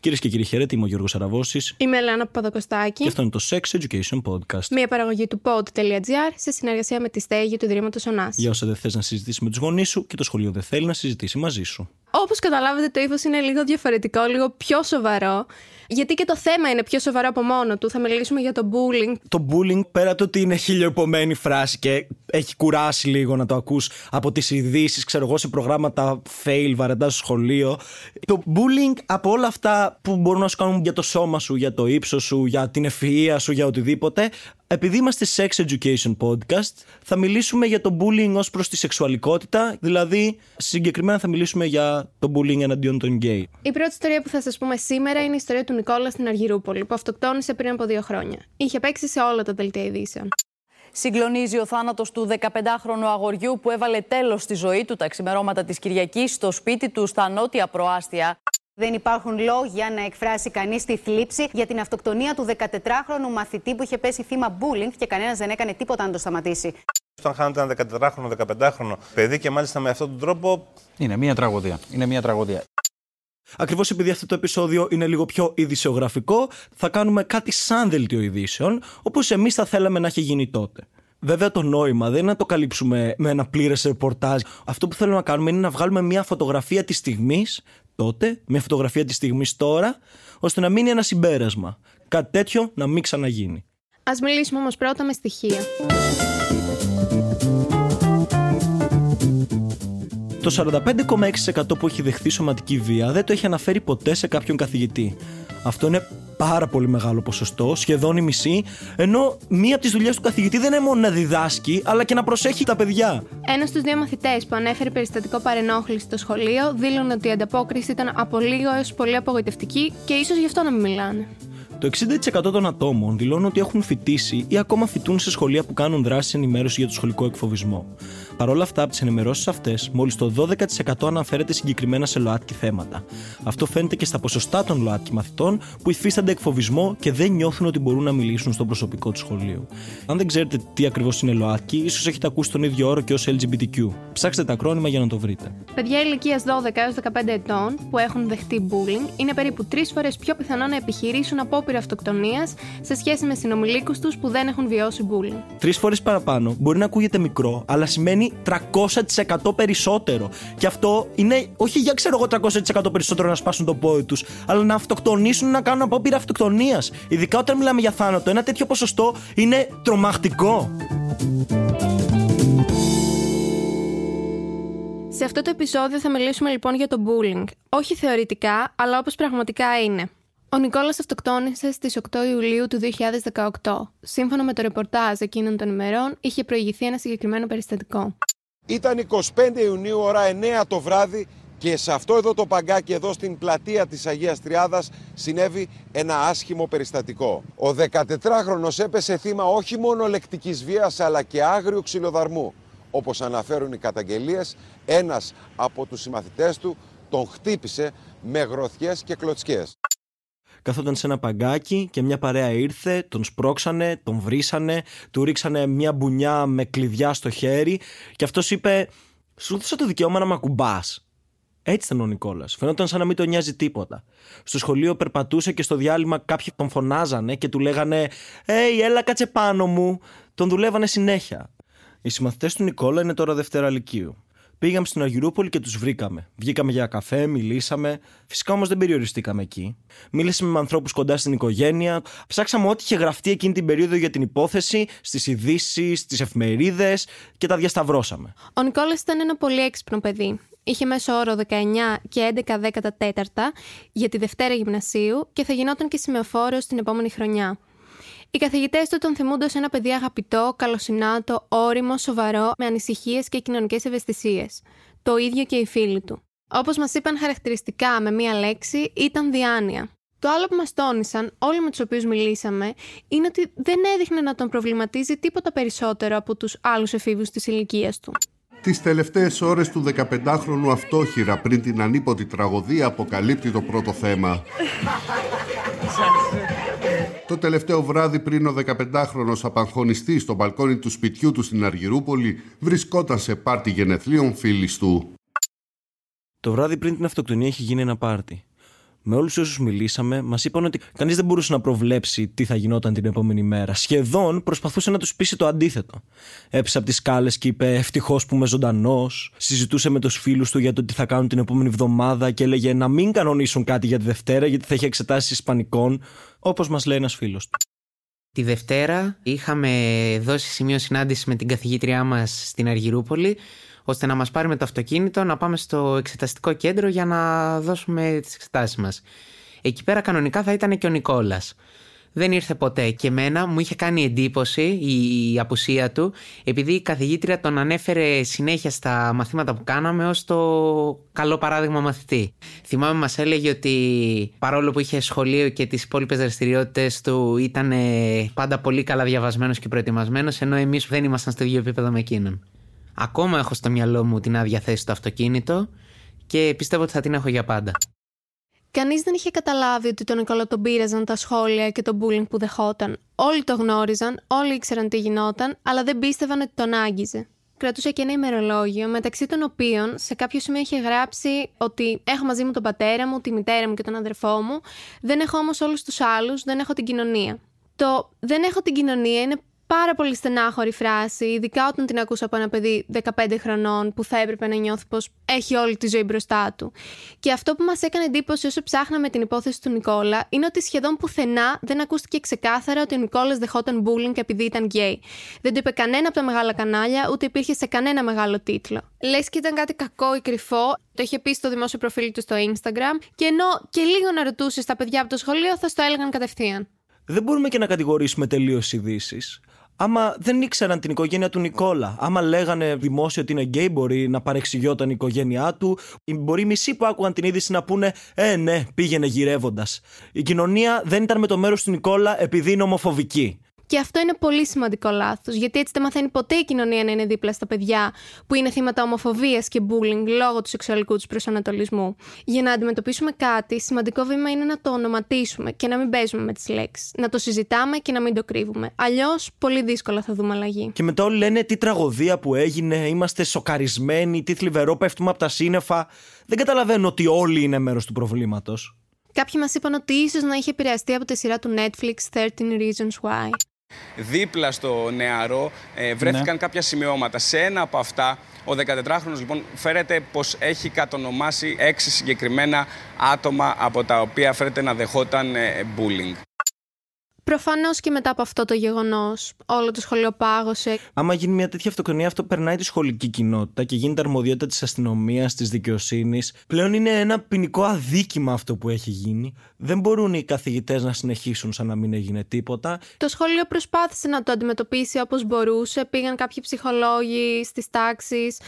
Κυρίες και κύριοι, χαίρετε. Είμαι ο Γιώργος Αραβώση. Είμαι η Ελένα Παπαδοκοστάκη. Και αυτό είναι το Sex Education Podcast. Μια παραγωγή του pod.gr σε συνεργασία με τη στέγη του Ιδρύματο Ωνά. Για όσα δεν θες να συζητήσεις με τους γονείς σου και το σχολείο δεν θέλει να συζητήσει μαζί σου. Όπως καταλάβετε, το ύφος είναι λίγο διαφορετικό, λίγο πιο σοβαρό. Γιατί και το θέμα είναι πιο σοβαρό από μόνο του. Θα μιλήσουμε για το bullying. Το bullying, πέρα το ότι είναι χιλιοεπομένη φράση και έχει κουράσει λίγο να το ακούς από τις ειδήσεις, ξέρω εγώ, σε προγράμματα fail βαρετά στο σχολείο. Το bullying από όλα αυτά που μπορούν να σου κάνουν για το σώμα σου, για το ύψος σου, για την ευφυα σου, για οτιδήποτε, επειδή είμαστε sex education podcast, θα μιλήσουμε για το bullying ως προς τη σεξουαλικότητα, δηλαδή συγκεκριμένα θα μιλήσουμε για το bullying εναντίον των γκέι. Η πρώτη ιστορία που θα σας πούμε σήμερα είναι η ιστορία του Νικόλα στην Αργυρούπολη, που αυτοκτόνησε πριν από δύο χρόνια. Είχε παίξει σε όλα τα δελτία ειδήσεων. Συγκλονίζει ο θάνατος του 15χρονου αγοριού που έβαλε τέλος στη ζωή του τα ξημερώματα της Κυριακής στο σπίτι του στα νότια προάστια. Δεν υπάρχουν λόγια να εκφράσει κανείς τη θλίψη για την αυτοκτονία του 14χρονου μαθητή που είχε πέσει θύμα bullying και κανένας δεν έκανε τίποτα να το σταματήσει. Όταν χάνεται ένα 14χρονο, 15χρονο παιδί και μάλιστα με αυτόν τον τρόπο. Είναι μια τραγωδία. Είναι μια τραγωδία. Ακριβώς επειδή αυτό το επεισόδιο είναι λίγο πιο ειδησιογραφικό, θα κάνουμε κάτι σαν δελτίο ειδήσεων, όπως εμείς θα θέλαμε να έχει γίνει τότε. Βέβαια, το νόημα δεν είναι να το καλύψουμε με ένα πλήρες ρεπορτάζ. Αυτό που θέλουμε να κάνουμε είναι να βγάλουμε μια φωτογραφία της στιγμής, τότε, μια φωτογραφία της στιγμής τώρα, ώστε να μείνει ένα συμπέρασμα. Κάτι τέτοιο να μην ξαναγίνει. Α μιλήσουμε όμως πρώτα με στοιχεία. Το 45,6% που έχει δεχθεί σωματική βία δεν το έχει αναφέρει ποτέ σε κάποιον καθηγητή. Αυτό είναι πάρα πολύ μεγάλο ποσοστό, σχεδόν η μισή, ενώ μία από τις δουλειές του καθηγητή δεν είναι μόνο να διδάσκει, αλλά και να προσέχει τα παιδιά. Ένας στους δύο μαθητές που ανέφερε περιστατικό παρενόχληση στο σχολείο δήλωνε ότι η ανταπόκριση ήταν από λίγο έως πολύ απογοητευτική και ίσως γι' αυτό να μην μιλάνε. Το 60% των ατόμων δηλώνουν ότι έχουν φοιτήσει ή ακόμα φοιτούν σε σχολεία που κάνουν δράσεις ενημέρωσης για το σχολικό εκφοβισμό. Παρ' όλα αυτά, από τις ενημερώσεις αυτές, μόλις το 12% αναφέρεται συγκεκριμένα σε ΛΟΑΤΚΙ θέματα. Αυτό φαίνεται και στα ποσοστά των ΛΟΑΤΚΙ μαθητών που υφίστανται εκφοβισμό και δεν νιώθουν ότι μπορούν να μιλήσουν στο προσωπικό του σχολείο. Αν δεν ξέρετε τι ακριβώς είναι ΛΟΑΤΚΙ, ίσως έχετε ακούσει τον ίδιο όρο και ως LGBTQ. Ψάξτε τα ακρόνημα για να το βρείτε. Παιδιά ηλικίας 12 έως 15 ετών που έχουν δεχτεί bullying είναι περίπου τρεις φορές πιο πιθανό να επιχειρήσουν απόπειρα αυτοκτονίας σε σχέση με συνομιλίκους τους που δεν έχουν βιώσει bullying. Τρεις φορές παραπάνω μπορεί να ακούγεται μικρό, αλλά σημαίνει 300% περισσότερο. Και αυτό είναι όχι για ξέρω εγώ 300% περισσότερο να σπάσουν το πόδι τους, αλλά να αυτοκτονήσουν να κάνουν απόπειρα αυτοκτονίας. Ειδικά όταν μιλάμε για θάνατο, ένα τέτοιο ποσοστό είναι τρομακτικό. Σε αυτό το επεισόδιο θα μιλήσουμε λοιπόν για το bullying. Όχι θεωρητικά, αλλά όπως πραγματικά είναι. Ο Νικόλας αυτοκτόνησε στις 8 Ιουλίου του 2018. Σύμφωνα με το ρεπορτάζ εκείνων των ημερών, είχε προηγηθεί ένα συγκεκριμένο περιστατικό. Ήταν 25 Ιουνίου, ώρα 9 το βράδυ και σε αυτό εδώ το παγκάκι, εδώ στην πλατεία της Αγίας Τριάδας, συνέβη ένα άσχημο περιστατικό. Ο 14χρονος έπεσε θύμα όχι μόνο λεκτικής βίας, αλλά και άγριου ξυλοδαρμού. Όπως αναφέρουν οι καταγγελίες, ένας από τους συμμαθητές του τον χτύπησε με γροθιές και κλωτσιές καθόταν σε ένα παγκάκι και μια παρέα ήρθε, τον σπρώξανε, τον βρίσανε, του ρίξανε μια μπουνιά με κλειδιά στο χέρι και αυτός είπε: Σου δώσα το δικαίωμα να με ακουμπάς. Έτσι ήταν ο Νικόλας. Φαινόταν σαν να μην τον νοιάζει τίποτα. Στο σχολείο περπατούσε και στο διάλειμμα κάποιοι τον φωνάζανε και του λέγανε «Έι, έλα κάτσε πάνω μου». Τον δουλεύανε συνέχεια. Οι συμμαθητές του Νικόλα είναι τώρα Δευτέρα Λυκείου. Πήγαμε στην Αργυρούπολη και τους βρήκαμε. Βγήκαμε για καφέ, μιλήσαμε. Φυσικά όμως δεν περιοριστήκαμε εκεί. Μίλησαμε με ανθρώπους κοντά στην οικογένεια. Ψάξαμε ό,τι είχε γραφτεί εκείνη την περίοδο για την υπόθεση, στις ειδήσει, στις εφημερίδες και τα διασταυρώσαμε. Ο Νικόλας ήταν ένα πολύ έξυπνο παιδί. Είχε μέσο όρο 19 και 11 14 για τη Δευτέρα Γυμνασίου και θα γινόταν και σημεοφόρο την επόμενη χρονιά. Οι καθηγητές του τον θυμούνται ως ένα παιδί αγαπητό, καλοσυνάτο, όριμο, σοβαρό, με ανησυχίες και κοινωνικές ευαισθησίες. Το ίδιο και οι φίλοι του. Όπως μας είπαν χαρακτηριστικά με μία λέξη, ήταν διάνοια. Το άλλο που μας τόνισαν, όλοι με τους οποίους μιλήσαμε, είναι ότι δεν έδειχνε να τον προβληματίζει τίποτα περισσότερο από τους άλλους εφήβους της ηλικίας του. Τις τελευταίες ώρες του 15χρονου αυτόχειρα πριν την ανίποτη τραγωδία αποκαλύπτει το πρώτο θέμα. Το τελευταίο βράδυ πριν ο 15χρονος απαγχωνιστής στο μπαλκόνι του σπιτιού του στην Αργυρούπολη βρισκόταν σε πάρτι γενεθλίων φίλης του. Το βράδυ πριν την αυτοκτονία έχει γίνει ένα πάρτι. Με όλους όσους μιλήσαμε, μας είπαν ότι κανείς δεν μπορούσε να προβλέψει τι θα γινόταν την επόμενη μέρα. Σχεδόν προσπαθούσε να τους πείσει το αντίθετο. Έπεσε από τις σκάλες και είπε: Ευτυχώς που είμαι ζωντανός. Συζητούσε με τους φίλους του για το τι θα κάνουν την επόμενη εβδομάδα και έλεγε να μην κανονίσουν κάτι για τη Δευτέρα γιατί θα έχει εξετάσεις Ισπανικών, όπως μας λέει ένας φίλος του. Τη Δευτέρα είχαμε δώσει σημείο συνάντησης με την καθηγήτριά μας στην Αργυρούπολη ώστε να μας πάρει με το αυτοκίνητο να πάμε στο εξεταστικό κέντρο για να δώσουμε τις εξετάσεις μας. Εκεί πέρα κανονικά θα ήταν και ο Νικόλας. Δεν ήρθε ποτέ και εμένα μου είχε κάνει εντύπωση η απουσία του επειδή η καθηγήτρια τον ανέφερε συνέχεια στα μαθήματα που κάναμε ως το καλό παράδειγμα μαθητή. Θυμάμαι μας έλεγε ότι παρόλο που είχε σχολείο και τις υπόλοιπες δραστηριότητες του ήταν πάντα πολύ καλά διαβασμένος και προετοιμασμένος ενώ εμείς δεν ήμασταν στο ίδιο επίπεδο με εκείνον. Ακόμα έχω στο μυαλό μου την άδεια θέση στο αυτοκίνητο και πιστεύω ότι θα την έχω για πάντα. Κανείς δεν είχε καταλάβει ότι τον Νικόλα τον πείραζαν τα σχόλια και το bullying που δεχόταν. Όλοι το γνώριζαν, όλοι ήξεραν τι γινόταν, αλλά δεν πίστευαν ότι τον άγγιζε. Κρατούσε και ένα ημερολόγιο, μεταξύ των οποίων σε κάποιο σημείο είχε γράψει ότι έχω μαζί μου τον πατέρα μου, τη μητέρα μου και τον αδερφό μου, δεν έχω όμως όλους τους άλλους, δεν έχω την κοινωνία. Το δεν έχω την κοινωνία είναι πάρα πολύ στενάχωρη φράση, ειδικά όταν την ακούσα από ένα παιδί 15 χρονών που θα έπρεπε να νιώθει πως έχει όλη τη ζωή μπροστά του. Και αυτό που μας έκανε εντύπωση όσο ψάχναμε την υπόθεση του Νικόλα είναι ότι σχεδόν πουθενά δεν ακούστηκε ξεκάθαρα ότι ο Νικόλας δεχόταν bullying επειδή ήταν γκέι. Δεν το είπε κανένα από τα μεγάλα κανάλια, ούτε υπήρχε σε κανένα μεγάλο τίτλο. Λες και ήταν κάτι κακό ή κρυφό, το είχε πει στο δημόσιο προφίλ του στο Instagram, και ενώ και λίγο να ρωτούσες τα παιδιά από το σχολείο θα στο έλεγαν κατευθείαν. Δεν μπορούμε και να κατηγορήσουμε τελείως ειδήσεις άμα δεν ήξεραν την οικογένεια του Νικόλα. Άμα λέγανε δημόσιο ότι είναι γκέι, μπορεί να παρεξηγιόταν η οικογένειά του. Μπορεί οι μισοί που άκουγαν την είδηση να πούνε Ε, ναι, πήγαινε γυρεύοντας. Η κοινωνία δεν ήταν με το μέρος του Νικόλα επειδή είναι ομοφοβική. Και αυτό είναι πολύ σημαντικό λάθος, γιατί έτσι δεν μαθαίνει ποτέ η κοινωνία να είναι δίπλα στα παιδιά που είναι θύματα ομοφοβίας και bullying λόγω του σεξουαλικού τους προσανατολισμού. Για να αντιμετωπίσουμε κάτι, σημαντικό βήμα είναι να το ονοματίσουμε και να μην παίζουμε με τις λέξεις. Να το συζητάμε και να μην το κρύβουμε. Αλλιώς, πολύ δύσκολα θα δούμε αλλαγή. Και μετά όλοι λένε τι τραγωδία που έγινε, είμαστε σοκαρισμένοι, τι θλιβερό, πέφτουμε από τα σύννεφα. Δεν καταλαβαίνω ότι όλοι είναι μέρος του προβλήματος. Κάποιοι μας είπαν ότι ίσως να είχε επηρεαστεί από τη σειρά του Netflix 13 Reasons Why δίπλα στο νεαρό ε, βρέθηκαν ναι. κάποια σημειώματα. Σε ένα από αυτά, ο 14χρονος λοιπόν φέρεται πως έχει κατονομάσει έξι συγκεκριμένα άτομα από τα οποία φέρεται να δεχόταν ε, bullying. Προφανώς και μετά από αυτό το γεγονός, όλο το σχολείο πάγωσε. Άμα γίνει μια τέτοια αυτοκτονία, αυτό περνάει τη σχολική κοινότητα και γίνεται αρμοδιότητα της αστυνομίας, της δικαιοσύνης. Πλέον είναι ένα ποινικό αδίκημα αυτό που έχει γίνει. Δεν μπορούν οι καθηγητές να συνεχίσουν σαν να μην έγινε τίποτα. Το σχολείο προσπάθησε να το αντιμετωπίσει όπως μπορούσε. Πήγαν κάποιοι ψυχολόγοι στις τάξεις,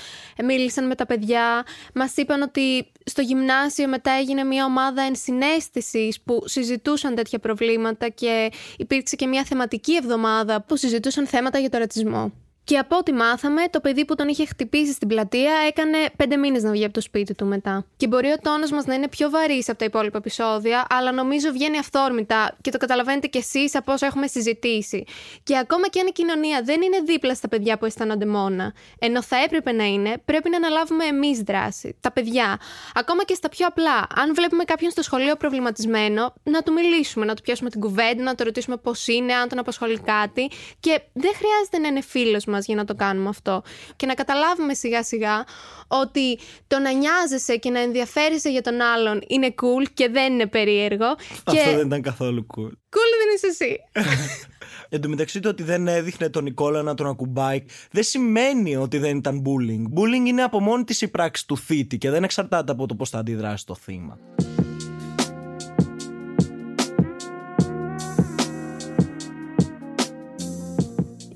μίλησαν με τα παιδιά. Μας είπαν ότι στο γυμνάσιο μετά έγινε μια ομάδα ενσυναίσθησης που συζητούσαν τέτοια προβλήματα και υπήρξε και μια θεματική εβδομάδα που συζητούσαν θέματα για το ρατσισμό. Και από ό,τι μάθαμε, το παιδί που τον είχε χτυπήσει στην πλατεία έκανε πέντε μήνες να βγει από το σπίτι του μετά. Και μπορεί ο τόνος μας να είναι πιο βαρύς από τα υπόλοιπα επεισόδια, αλλά νομίζω βγαίνει αυθόρμητα και το καταλαβαίνετε κι εσείς από όσα έχουμε συζητήσει. Και ακόμα και αν η κοινωνία δεν είναι δίπλα στα παιδιά που αισθάνονται μόνα, ενώ θα έπρεπε να είναι, πρέπει να αναλάβουμε εμείς δράση. Τα παιδιά. Ακόμα και στα πιο απλά. Αν βλέπουμε κάποιον στο σχολείο προβληματισμένο, να του μιλήσουμε, να του πιάσουμε την κουβέντα, να το ρωτήσουμε πώς είναι, αν τον απασχολεί κάτι. Και δεν χρειάζεται να είναι φίλος μας για να το κάνουμε αυτό. Και να καταλάβουμε σιγά σιγά ότι το να νοιάζεσαι και να ενδιαφέρεσαι για τον άλλον είναι cool και δεν είναι περίεργο. Αυτό και... δεν ήταν καθόλου cool. Cool δεν είσαι εσύ. Εν τω μεταξύ το ότι δεν έδειχνε τον Νικόλα να τον ακουμπάει δεν σημαίνει ότι δεν ήταν bullying. Bullying είναι από μόνη της η πράξη του θήτη και δεν εξαρτάται από το πώς θα αντιδράσει το θύμα.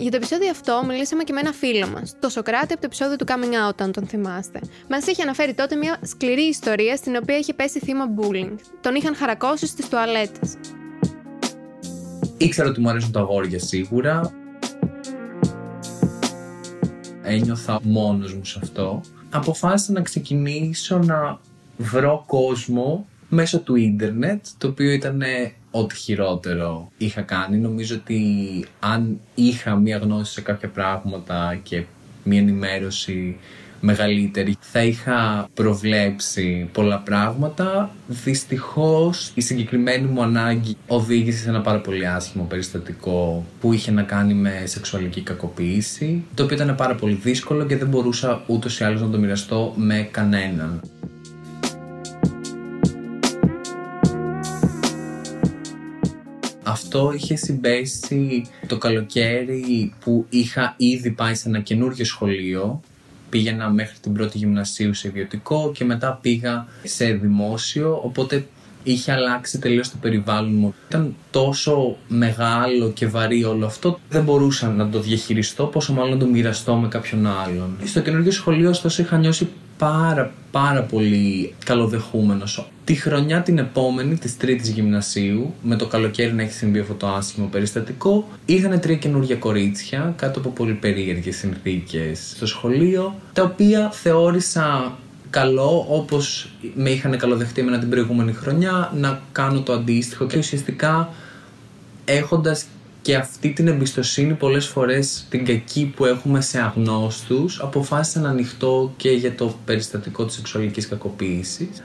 Για το επεισόδιο αυτό μιλήσαμε και με ένα φίλο μας, το Σοκράτη από το επεισόδιο του Coming Out, αν τον θυμάστε. Μας είχε αναφέρει τότε μια σκληρή ιστορία στην οποία είχε πέσει θύμα bullying. Τον είχαν χαρακώσει στις τουαλέτες. Ήξερα ότι μου αρέσουν τα αγόρια σίγουρα. Ένιωθα μόνος μου σε αυτό. Αποφάσισα να ξεκινήσω να βρω κόσμο μέσω του ίντερνετ, το οποίο ήταν ό,τι χειρότερο είχα κάνει. Νομίζω ότι αν είχα μία γνώση σε κάποια πράγματα και μία ενημέρωση μεγαλύτερη. Θα είχα προβλέψει πολλά πράγματα. Δυστυχώς η συγκεκριμένη μου ανάγκη οδήγησε σε ένα πάρα πολύ άσχημο περιστατικό που είχε να κάνει με σεξουαλική κακοποίηση, το οποίο ήταν πάρα πολύ δύσκολο και δεν μπορούσα ούτως ή άλλως να το μοιραστώ με κανέναν. Αυτό είχε συμπέσει το καλοκαίρι που είχα ήδη πάει σε ένα καινούργιο σχολείο πήγαινα μέχρι την πρώτη γυμνασίου σε ιδιωτικό και μετά πήγα σε δημόσιο, οπότε είχε αλλάξει τελείως το περιβάλλον μου. Ήταν τόσο μεγάλο και βαρύ όλο αυτό, δεν μπορούσα να το διαχειριστώ, πόσο μάλλον να το μοιραστώ με κάποιον άλλον. Στο καινούργιο σχολείο, ωστόσο, είχα νιώσει πάρα πάρα πολύ καλοδεχούμενος. Τη χρονιά την επόμενη, της τρίτης γυμνασίου, με το καλοκαίρι να έχει συμβεί αυτό το άσχημο περιστατικό, ήρθαν τρία καινούργια κορίτσια κάτω από πολύ περίεργες συνθήκες στο σχολείο, τα οποία θεώρησα καλό όπως με είχαν καλοδεχτεί εμένα την προηγούμενη χρονιά να κάνω το αντίστοιχο και ουσιαστικά έχοντας και αυτή την εμπιστοσύνη πολλές φορές την κακή που έχουμε σε αγνώστους αποφάσισα να ανοιχτώ και για το περιστατικό της σεξουαλικής κακοποίησης.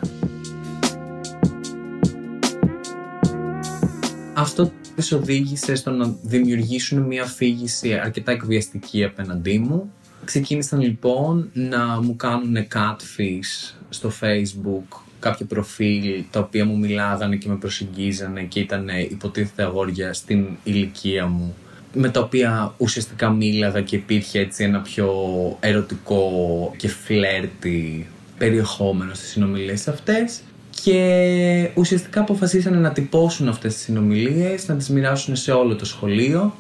Αυτό τις οδήγησε στο να δημιουργήσουν μια αφήγηση αρκετά εκβιαστική απέναντί μου. Ξεκίνησαν λοιπόν να μου κάνουν catfish στο facebook κάποια προφίλ τα οποία μου μιλάγανε και με προσεγγίζανε και ήταν υποτίθεται αγόρια στην ηλικία μου με τα οποία ουσιαστικά μίλαγα και υπήρχε έτσι ένα πιο ερωτικό και φλέρτι περιεχόμενο στις συνομιλίες αυτές και ουσιαστικά αποφασίσανε να τυπώσουν αυτές τις συνομιλίες, να τις μοιράσουν σε όλο το σχολείο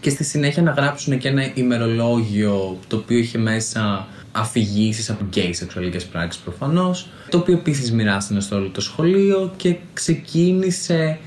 και στη συνέχεια να γράψουν και ένα ημερολόγιο το οποίο είχε μέσα αφηγήσεις από γκέι σεξουαλικές πράξεις προφανώς, το οποίο επίση μοιράσανε στο όλο το σχολείο και ξεκίνησε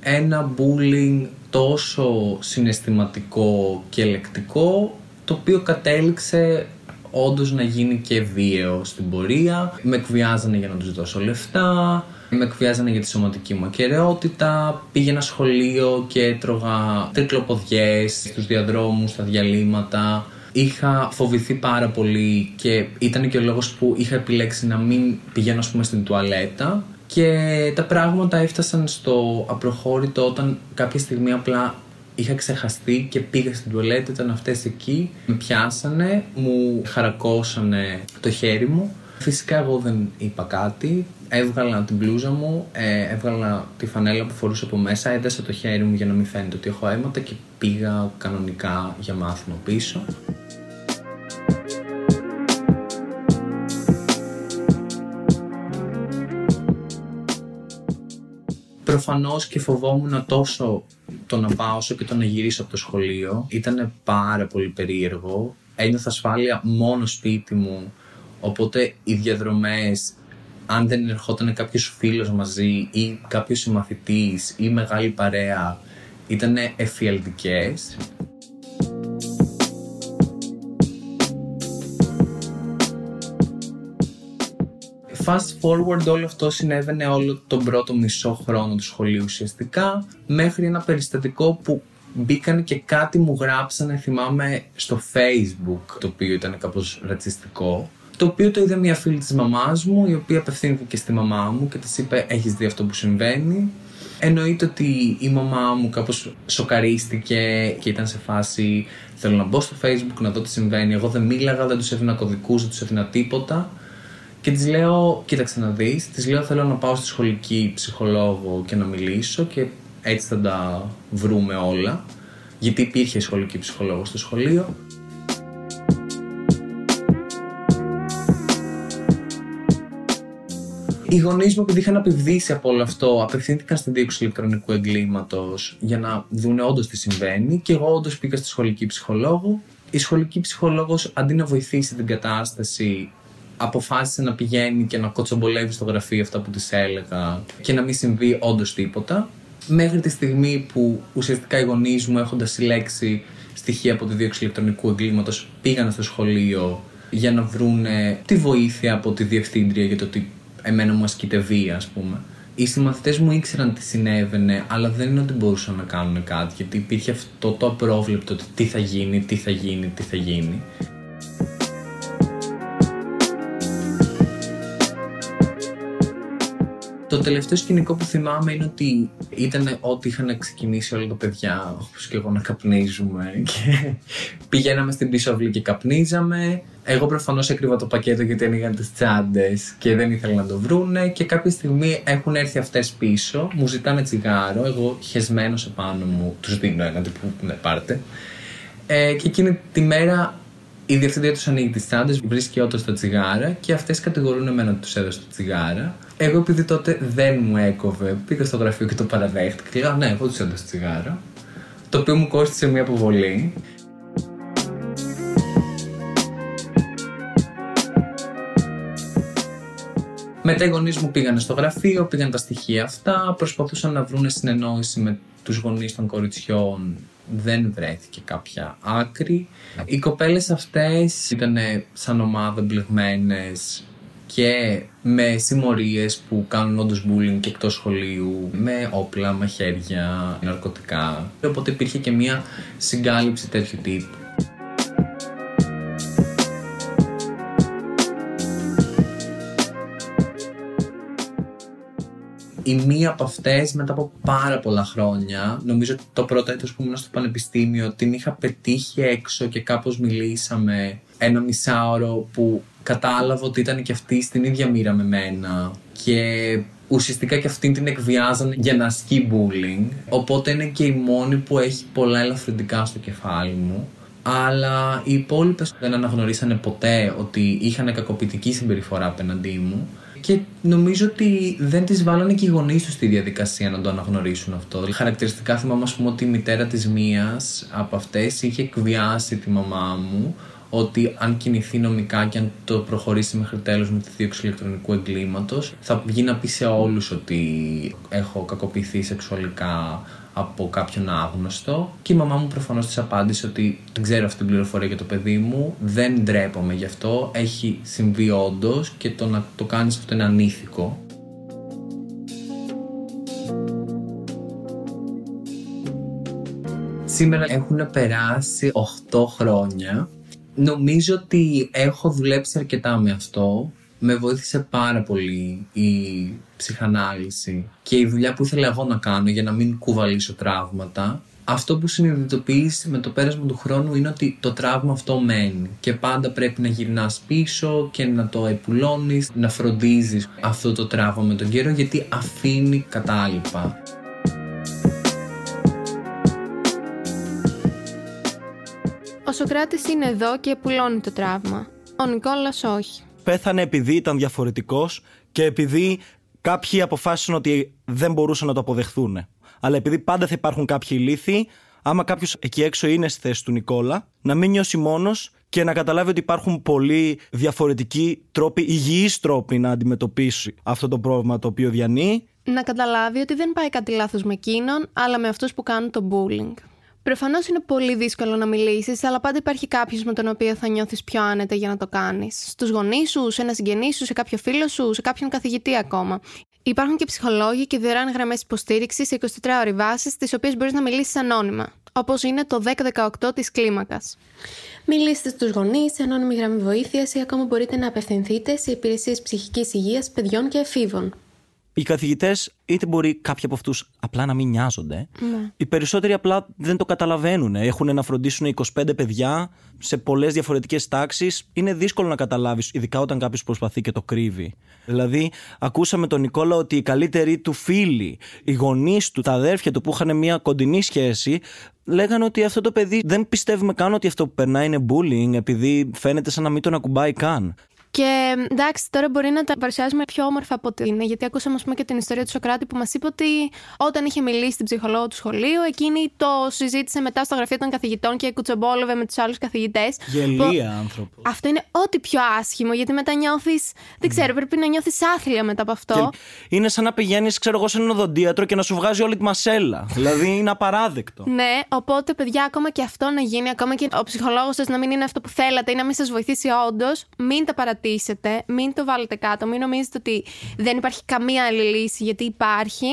ένα bullying τόσο συναισθηματικό και λεκτικό το οποίο κατέληξε όντως να γίνει και βίαιο στην πορεία. Με εκβιάζανε για να τους δώσω λεφτά, με εκβιάζανε για τη σωματική μου ακαιρεότητα, πήγαινα σχολείο και έτρωγα τρικλοποδιές στους διαδρόμους, στα διαλύματα είχα φοβηθεί πάρα πολύ και ήταν και ο λόγος που είχα επιλέξει να μην πηγαίνω ας πούμε στην τουαλέτα και τα πράγματα έφτασαν στο απροχώρητο όταν κάποια στιγμή απλά είχα ξεχαστεί και πήγα στην τουαλέτα, ήταν αυτές εκεί, με πιάσανε, μου χαρακώσανε το χέρι μου. Φυσικά εγώ δεν είπα κάτι, έβγαλα την μπλούζα μου, ε, έβγαλα τη φανέλα που φορούσα από μέσα, έδεσα το χέρι μου για να μην φαίνεται ότι έχω αίματα και πήγα κανονικά για μάθημα πίσω. Προφανώς και φοβόμουν τόσο το να πάω όσο και το να γυρίσω από το σχολείο. Ήταν πάρα πολύ περίεργο. Ένιωθα ασφάλεια μόνο σπίτι μου. Οπότε οι διαδρομές, αν δεν ερχόταν κάποιος φίλος μαζί ή κάποιος συμμαθητής ή μεγάλη παρέα, ήταν εφιαλτικές. Fast forward όλο αυτό συνέβαινε όλο τον πρώτο μισό χρόνο του σχολείου ουσιαστικά μέχρι ένα περιστατικό που μπήκαν και κάτι μου γράψανε θυμάμαι στο facebook το οποίο ήταν κάπως ρατσιστικό το οποίο το είδε μια φίλη της μαμάς μου η οποία απευθύνθηκε και στη μαμά μου και της είπε έχεις δει αυτό που συμβαίνει Εννοείται ότι η μαμά μου κάπως σοκαρίστηκε και ήταν σε φάση θέλω να μπω στο facebook να δω τι συμβαίνει εγώ δεν μίλαγα, δεν τους έδινα κωδικούς, δεν τους έδινα τίποτα και της λέω, κοίταξε να δεις, της λέω θέλω να πάω στη σχολική ψυχολόγο και να μιλήσω και έτσι θα τα βρούμε όλα. Γιατί υπήρχε σχολική ψυχολόγος στο σχολείο. Οι γονείς μου, επειδή είχαν απειβδίσει από όλο αυτό, απευθύνθηκαν στην δίωξη ηλεκτρονικού εγκλήματος για να δουν όντως τι συμβαίνει. Και εγώ όντως πήγα στη σχολική ψυχολόγο. Η σχολική ψυχολόγος, αντί να βοηθήσει την κατάσταση, αποφάσισε να πηγαίνει και να κοτσομπολεύει στο γραφείο αυτά που της έλεγα και να μην συμβεί όντως τίποτα. Μέχρι τη στιγμή που ουσιαστικά οι γονείς μου έχοντας συλλέξει στοιχεία από τη δίωξη ηλεκτρονικού εγκλήματος πήγαν στο σχολείο για να βρούνε τη βοήθεια από τη διευθύντρια για το ότι εμένα μου ασκείται βία, ας πούμε. Οι συμμαθητές μου ήξεραν τι συνέβαινε, αλλά δεν είναι ότι μπορούσαν να κάνουν κάτι, γιατί υπήρχε αυτό το απρόβλεπτο ότι τι θα γίνει, τι θα γίνει, τι θα γίνει. Το τελευταίο σκηνικό που θυμάμαι είναι ότι ήταν ό,τι είχαν ξεκινήσει όλα τα παιδιά, όπως και εγώ, να καπνίζουμε. Και πηγαίναμε στην πίσω αυλή και καπνίζαμε. Εγώ προφανώς έκρυβα το πακέτο γιατί ανοίγαν τις τσάντες και δεν ήθελα να το βρούνε. Και κάποια στιγμή έχουν έρθει αυτές πίσω, μου ζητάνε τσιγάρο. Εγώ χεσμένος επάνω μου, τους δίνω ένα τύπου, ναι, πάρτε. Ε, και εκείνη τη μέρα η διευθύντρια τους ανοίγει τις τσάντες, βρίσκει όντως τα τσιγάρα και αυτές κατηγορούν εμένα ότι τους έδωσε τα τσιγάρα. Εγώ επειδή τότε δεν μου έκοβε, πήγα στο γραφείο και το παραδέχτηκα και λέω Ναι, εγώ τους έδωσα τσιγάρα. Το οποίο μου κόστησε μια αποβολή. Μετά οι γονείς μου πήγαν στο γραφείο, πήγαν τα στοιχεία αυτά, προσπαθούσαν να βρουν συνεννόηση με τους γονείς των κοριτσιών δεν βρέθηκε κάποια άκρη. Οι κοπέλες αυτές ήταν σαν ομάδα μπλεγμένες και με συμμορίες που κάνουν όντως bullying και εκτός σχολείου, με όπλα, μαχαίρια, ναρκωτικά. Οπότε υπήρχε και μια συγκάλυψη τέτοιου τύπου. Η μία από αυτές μετά από πάρα πολλά χρόνια, νομίζω ότι το πρώτο έτος που ήμουν στο πανεπιστήμιο, την είχα πετύχει έξω και κάπως μιλήσαμε ένα μισάωρο που κατάλαβα ότι ήταν και αυτή στην ίδια μοίρα με μένα και ουσιαστικά και αυτήν την εκβιάζαν για να ασκεί bullying. Οπότε είναι και η μόνη που έχει πολλά ελαφρυντικά στο κεφάλι μου. Αλλά οι υπόλοιπες δεν αναγνωρίσανε ποτέ ότι είχαν κακοποιητική συμπεριφορά απέναντί μου. Και νομίζω ότι δεν τις βάλανε και οι γονείς τους στη διαδικασία να το αναγνωρίσουν αυτό. Δηλαδή, χαρακτηριστικά θυμάμαι, ας πούμε, ότι η μητέρα της μίας από αυτές είχε εκβιάσει τη μαμά μου ότι αν κινηθεί νομικά και αν το προχωρήσει μέχρι τέλος με τη δίωξη ηλεκτρονικού εγκλήματος θα βγει να πει σε όλους ότι έχω κακοποιηθεί σεξουαλικά από κάποιον άγνωστο και η μαμά μου προφανώς της απάντησε ότι δεν ξέρω αυτή την πληροφορία για το παιδί μου, δεν ντρέπομαι γι' αυτό, έχει συμβεί όντως και το να το κάνεις αυτό είναι ανήθικο. Σήμερα έχουν περάσει 8 χρόνια Νομίζω ότι έχω δουλέψει αρκετά με αυτό. Με βοήθησε πάρα πολύ η ψυχανάλυση και η δουλειά που ήθελα εγώ να κάνω για να μην κουβαλήσω τραύματα. Αυτό που συνειδητοποιείς με το πέρασμα του χρόνου είναι ότι το τραύμα αυτό μένει και πάντα πρέπει να γυρνάς πίσω και να το επουλώνεις, να φροντίζεις αυτό το τραύμα με τον καιρό γιατί αφήνει κατάλοιπα. Σοκράτης είναι εδώ και πουλώνει το τραύμα. Ο Νικόλας όχι. Πέθανε επειδή ήταν διαφορετικός και επειδή κάποιοι αποφάσισαν ότι δεν μπορούσαν να το αποδεχθούν. Αλλά επειδή πάντα θα υπάρχουν κάποιοι λύθοι, άμα κάποιος εκεί έξω είναι στη θέση του Νικόλα, να μην νιώσει μόνος και να καταλάβει ότι υπάρχουν πολύ διαφορετικοί τρόποι, υγιείς τρόποι να αντιμετωπίσει αυτό το πρόβλημα το οποίο διανύει. Να καταλάβει ότι δεν πάει κάτι λάθος με εκείνον, αλλά με αυτούς που κάνουν το bullying. Προφανώς είναι πολύ δύσκολο να μιλήσεις, αλλά πάντα υπάρχει κάποιος με τον οποίο θα νιώθεις πιο άνετα για να το κάνεις. Στους γονείς σου, σε ένα συγγενή σου, σε κάποιο φίλο σου, σε κάποιον καθηγητή ακόμα. Υπάρχουν και ψυχολόγοι και δωρεάν γραμμές υποστήριξης σε 24 ώρε βάση, τι οποίες μπορείς να μιλήσεις ανώνυμα, όπως είναι το 1018 της κλίμακας. Μιλήστε στους γονείς, σε ανώνυμη γραμμή βοήθειας ή ακόμα μπορείτε να απευθυνθείτε σε υπηρεσίες ψυχικής υγείας παιδιών και εφήβων. Οι καθηγητές, είτε μπορεί κάποιοι από αυτούς απλά να μην νοιάζονται, Ναι. οι περισσότεροι απλά δεν το καταλαβαίνουν. Έχουν να φροντίσουν 25 παιδιά σε πολλές διαφορετικές τάξεις. Είναι δύσκολο να καταλάβεις, ειδικά όταν κάποιος προσπαθεί και το κρύβει. Δηλαδή, ακούσαμε τον Νικόλα ότι οι καλύτεροι του φίλοι, οι γονείς του, τα αδέρφια του που είχαν μια κοντινή σχέση, λέγανε ότι αυτό το παιδί δεν πιστεύουμε καν ότι αυτό που περνάει είναι bullying, επειδή φαίνεται σαν να μην τον ακουμπάει καν. Και εντάξει, τώρα μπορεί να τα παρουσιάζουμε πιο όμορφα από ό,τι είναι. Γιατί ακούσαμε, ας πούμε, και την ιστορία του Σοκράτη που μας είπε ότι όταν είχε μιλήσει στην ψυχολόγο του σχολείου, εκείνη το συζήτησε μετά στο γραφείο των καθηγητών και κουτσομπόλευε με τους άλλους καθηγητές. Γελία άνθρωπος. Αυτό είναι ό,τι πιο άσχημο, γιατί μετά νιώθεις. Δεν ξέρω, πρέπει να νιώθεις άθλια μετά από αυτό. Και είναι σαν να πηγαίνεις, ξέρω εγώ, σε έναν οδοντίατρο και να σου βγάζει όλη τη μασέλα. δηλαδή είναι απαράδεκτο. Ναι, οπότε παιδιά, ακόμα και αυτό να γίνει, ακόμα και ο ψυχολόγος σας να μην είναι αυτό που θέλατε ή να μην σας βοηθήσει όντως, μην τα παρατήσετε ρωτήσετε, μην το βάλετε κάτω, μην νομίζετε ότι δεν υπάρχει καμία άλλη λύση, γιατί υπάρχει.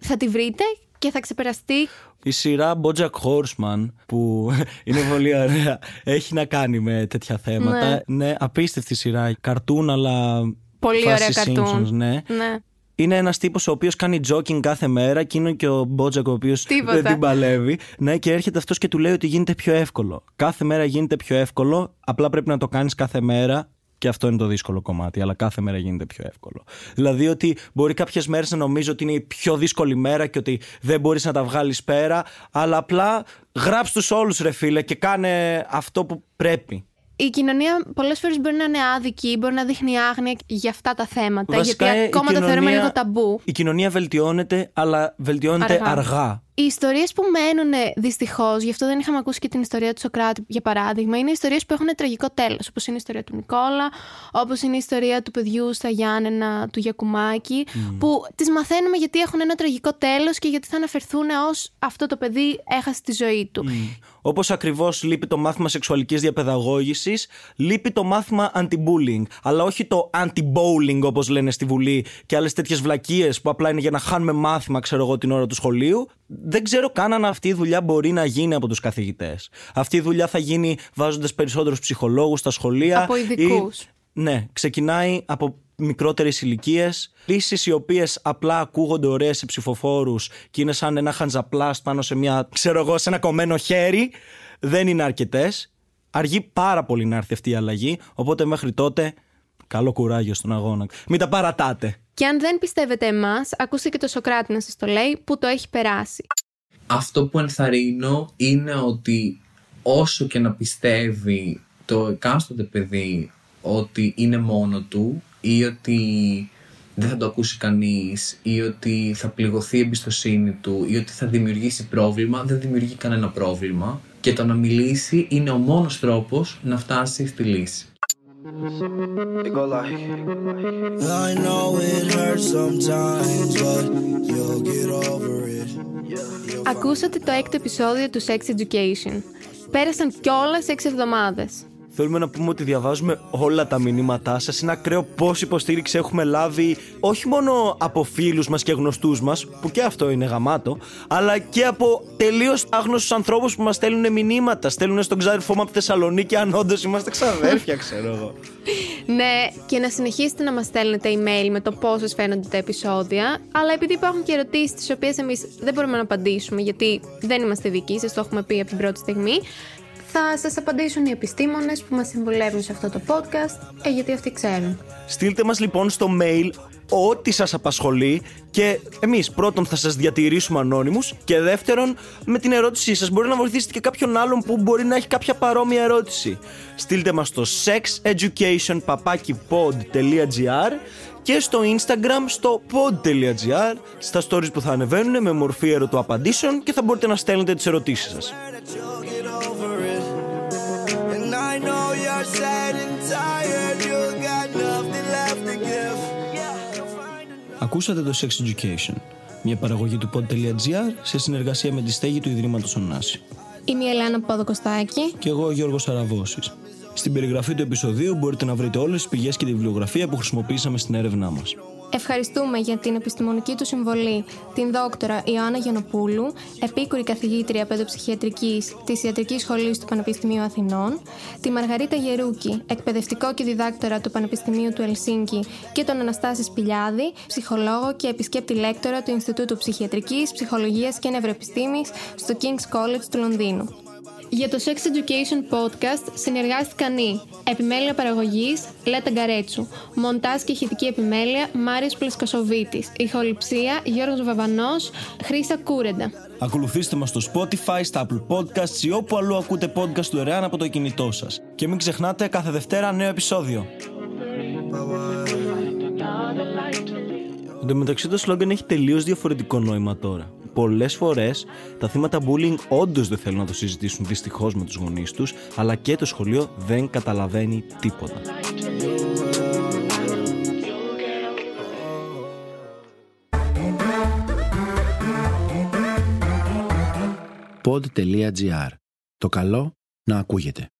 Θα τη βρείτε και θα ξεπεραστεί. Η σειρά Bojack Horseman που είναι πολύ ωραία έχει να κάνει με τέτοια θέματα. Ναι, απίστευτη σειρά. Καρτούν αλλά Πολύ φάση ωραία καρτούν. Simpsons, ναι. Ναι. Είναι ένας τύπος ο οποίος κάνει jogging κάθε μέρα και είναι και ο Μπότζακ ο οποίος Τίποτα. δεν την παλεύει. Ναι, και έρχεται αυτός και του λέει ότι γίνεται πιο εύκολο. Κάθε μέρα γίνεται πιο εύκολο, απλά πρέπει να το κάνεις κάθε μέρα. Και αυτό είναι το δύσκολο κομμάτι, αλλά κάθε μέρα γίνεται πιο εύκολο. Δηλαδή ότι μπορεί κάποιες μέρες να νομίζω ότι είναι η πιο δύσκολη μέρα και ότι δεν μπορείς να τα βγάλεις πέρα, αλλά απλά γράψ τους όλους, ρε φίλε, και κάνε αυτό που πρέπει. Η κοινωνία πολλές φορές μπορεί να είναι άδικη, μπορεί να δείχνει άγνοια για αυτά τα θέματα, Βασικά, γιατί η ακόμα τα θεωρούμε κοινωνία- λίγο ταμπού. Η κοινωνία βελτιώνεται, αλλά βελτιώνεται Αργά. αργά. Οι ιστορίες που μένουν δυστυχώς, γι' αυτό δεν είχαμε ακούσει και την ιστορία του Σοκράτη για παράδειγμα, είναι ιστορίες που έχουν τραγικό τέλος. Όπως είναι η ιστορία του Νικόλα, όπως είναι η ιστορία του παιδιού στα Γιάννενα, του Γιακουμάκη, που τις μαθαίνουμε γιατί έχουν ένα τραγικό τέλος και γιατί θα αναφερθούν ως αυτό το παιδί έχασε τη ζωή του. Όπως ακριβώς λείπει το μάθημα σεξουαλικής διαπαιδαγώγησης, λείπει το μάθημα anti-bullying. Αλλά όχι το anti-bowling, όπως λένε στη Βουλή, και άλλες τέτοιες βλακίες που απλά είναι για να χάνουμε μάθημα, ξέρω εγώ, την ώρα του σχολείου. Δεν ξέρω καν αν αυτή η δουλειά μπορεί να γίνει από τους καθηγητές. Αυτή η δουλειά θα γίνει βάζοντας περισσότερους ψυχολόγους στα σχολεία. Από ειδικούς. ή- Ναι, ξεκινάει από μικρότερες ηλικίες. Λύσεις οι οποίες απλά ακούγονται ωραίες σε ψηφοφόρους και είναι σαν ένα χαντζαπλάστ πάνω σε μια, ξέρω εγώ, σε ένα κομμένο χέρι. Δεν είναι αρκετές. Αργεί πάρα πολύ να έρθει αυτή η αλλαγή. Οπότε μέχρι τότε, καλό κουράγιο στον αγώνα. Μην τα παρατάτε. Και αν δεν πιστεύετε εμάς, ακούστε και το Σοκράτη να σας το λέει, που το έχει περάσει. Αυτό που ενθαρρύνω είναι ότι όσο και να πιστεύει το εκάστοτε παιδί ότι είναι μόνο του ή ότι δεν θα το ακούσει κανείς ή ότι θα πληγωθεί η εμπιστοσύνη του ή ότι θα δημιουργήσει πρόβλημα, δεν δημιουργεί κανένα πρόβλημα και το να μιλήσει είναι ο μόνος τρόπος να φτάσει στη λύση. I know it hurts sometimes, but you'll get over it. Ακούσατε το έκτο επεισόδιο του Sex Education. Πέρασαν κιόλας 6 εβδομάδες. Θέλουμε να πούμε ότι διαβάζουμε όλα τα μηνύματά σας. Είναι ακραίο πόση υποστήριξη έχουμε λάβει όχι μόνο από φίλους μας και γνωστούς μας, που και αυτό είναι γαμάτο, αλλά και από τελείως άγνωστους ανθρώπους που μας στέλνουν μηνύματα. Στέλνουν στον ξάδερφό μου από τη Θεσσαλονίκη αν όντως είμαστε ξαδέρφια, ξέρω εγώ. Ναι, και να συνεχίσετε να μας στέλνετε email με το πώς σας φαίνονται τα επεισόδια. Αλλά επειδή υπάρχουν και ερωτήσεις τις οποίες εμείς δεν μπορούμε να απαντήσουμε, γιατί δεν είμαστε δικοί σας, το έχουμε πει από την πρώτη στιγμή, θα σας απαντήσουν οι επιστήμονες που μας συμβουλεύουν σε αυτό το podcast, ε, γιατί αυτοί ξέρουν. Στείλτε μας λοιπόν στο mail ό,τι σας απασχολεί και εμείς πρώτον θα σας διατηρήσουμε ανώνυμους και δεύτερον με την ερώτησή σας μπορεί να βοηθήσετε και κάποιον άλλον που μπορεί να έχει κάποια παρόμοια ερώτηση. Στείλτε μας στο sexeducation.pod.gr και στο Instagram στο pod.gr στα stories που θα anεβαίνουν με μορφή ερωτοαπαντήσεων και θα μπορείτε να στέλνετε τις ερωτήσεις σας. I know you're sad and tired. You got nothing left to give. Ακούσατε το Sex Education, μια παραγωγή του pod.gr σε συνεργασία με τη στέγη του Ιδρύματος Ωνάση. Είμαι η Ελένα Παπαδοκοστάκη. Και εγώ ο Γιώργος Σαραβώσης. Στην περιγραφή του επεισοδίου μπορείτε να βρείτε όλες τις πηγές και τη βιβλιογραφία που χρησιμοποίησαμε στην έρευνά μας. Ευχαριστούμε για την επιστημονική του συμβολή την δόκτωρα Ιωάννα Γιανοπούλου, επίκουρη καθηγήτρια παιδοψυχιατρικής της Ιατρικής Σχολής του Πανεπιστημίου Αθηνών, τη Μαργαρίτα Γερούκη, εκπαιδευτικό και διδάκτορα του Πανεπιστημίου του Ελσίνκη και τον Αναστάση Σπηλιάδη, ψυχολόγο και επισκέπτη λέκτορα του Ινστιτούτου Ψυχιατρικής, Ψυχολογίας και Νευροεπιστήμης στο King's College του Λονδίνου. Για το Sex Education Podcast συνεργάστηκαν οι Επιμέλεια παραγωγής Λέτα Γκαρέτσου Μοντάζ και ηχητική επιμέλεια Μάριος Πλεσκοσοβίτης Ηχοληψία Γιώργος Βαβανός Χρύσα Κούρεντα Ακολουθήστε μας στο Spotify, στα Apple Podcasts ή όπου αλλού ακούτε podcast δωρεάν από το κινητό σας. Και μην ξεχνάτε κάθε Δευτέρα νέο επεισόδιο. Εν τω μεταξύ το σλόγκαν έχει τελείως διαφορετικό νόημα τώρα. Πολλές φορές τα θύματα bullying όντως δεν θέλουν να το συζητήσουν δυστυχώς με τους γονείς τους, αλλά και το σχολείο δεν καταλαβαίνει τίποτα. pod.gr. Το καλό να ακούγεται.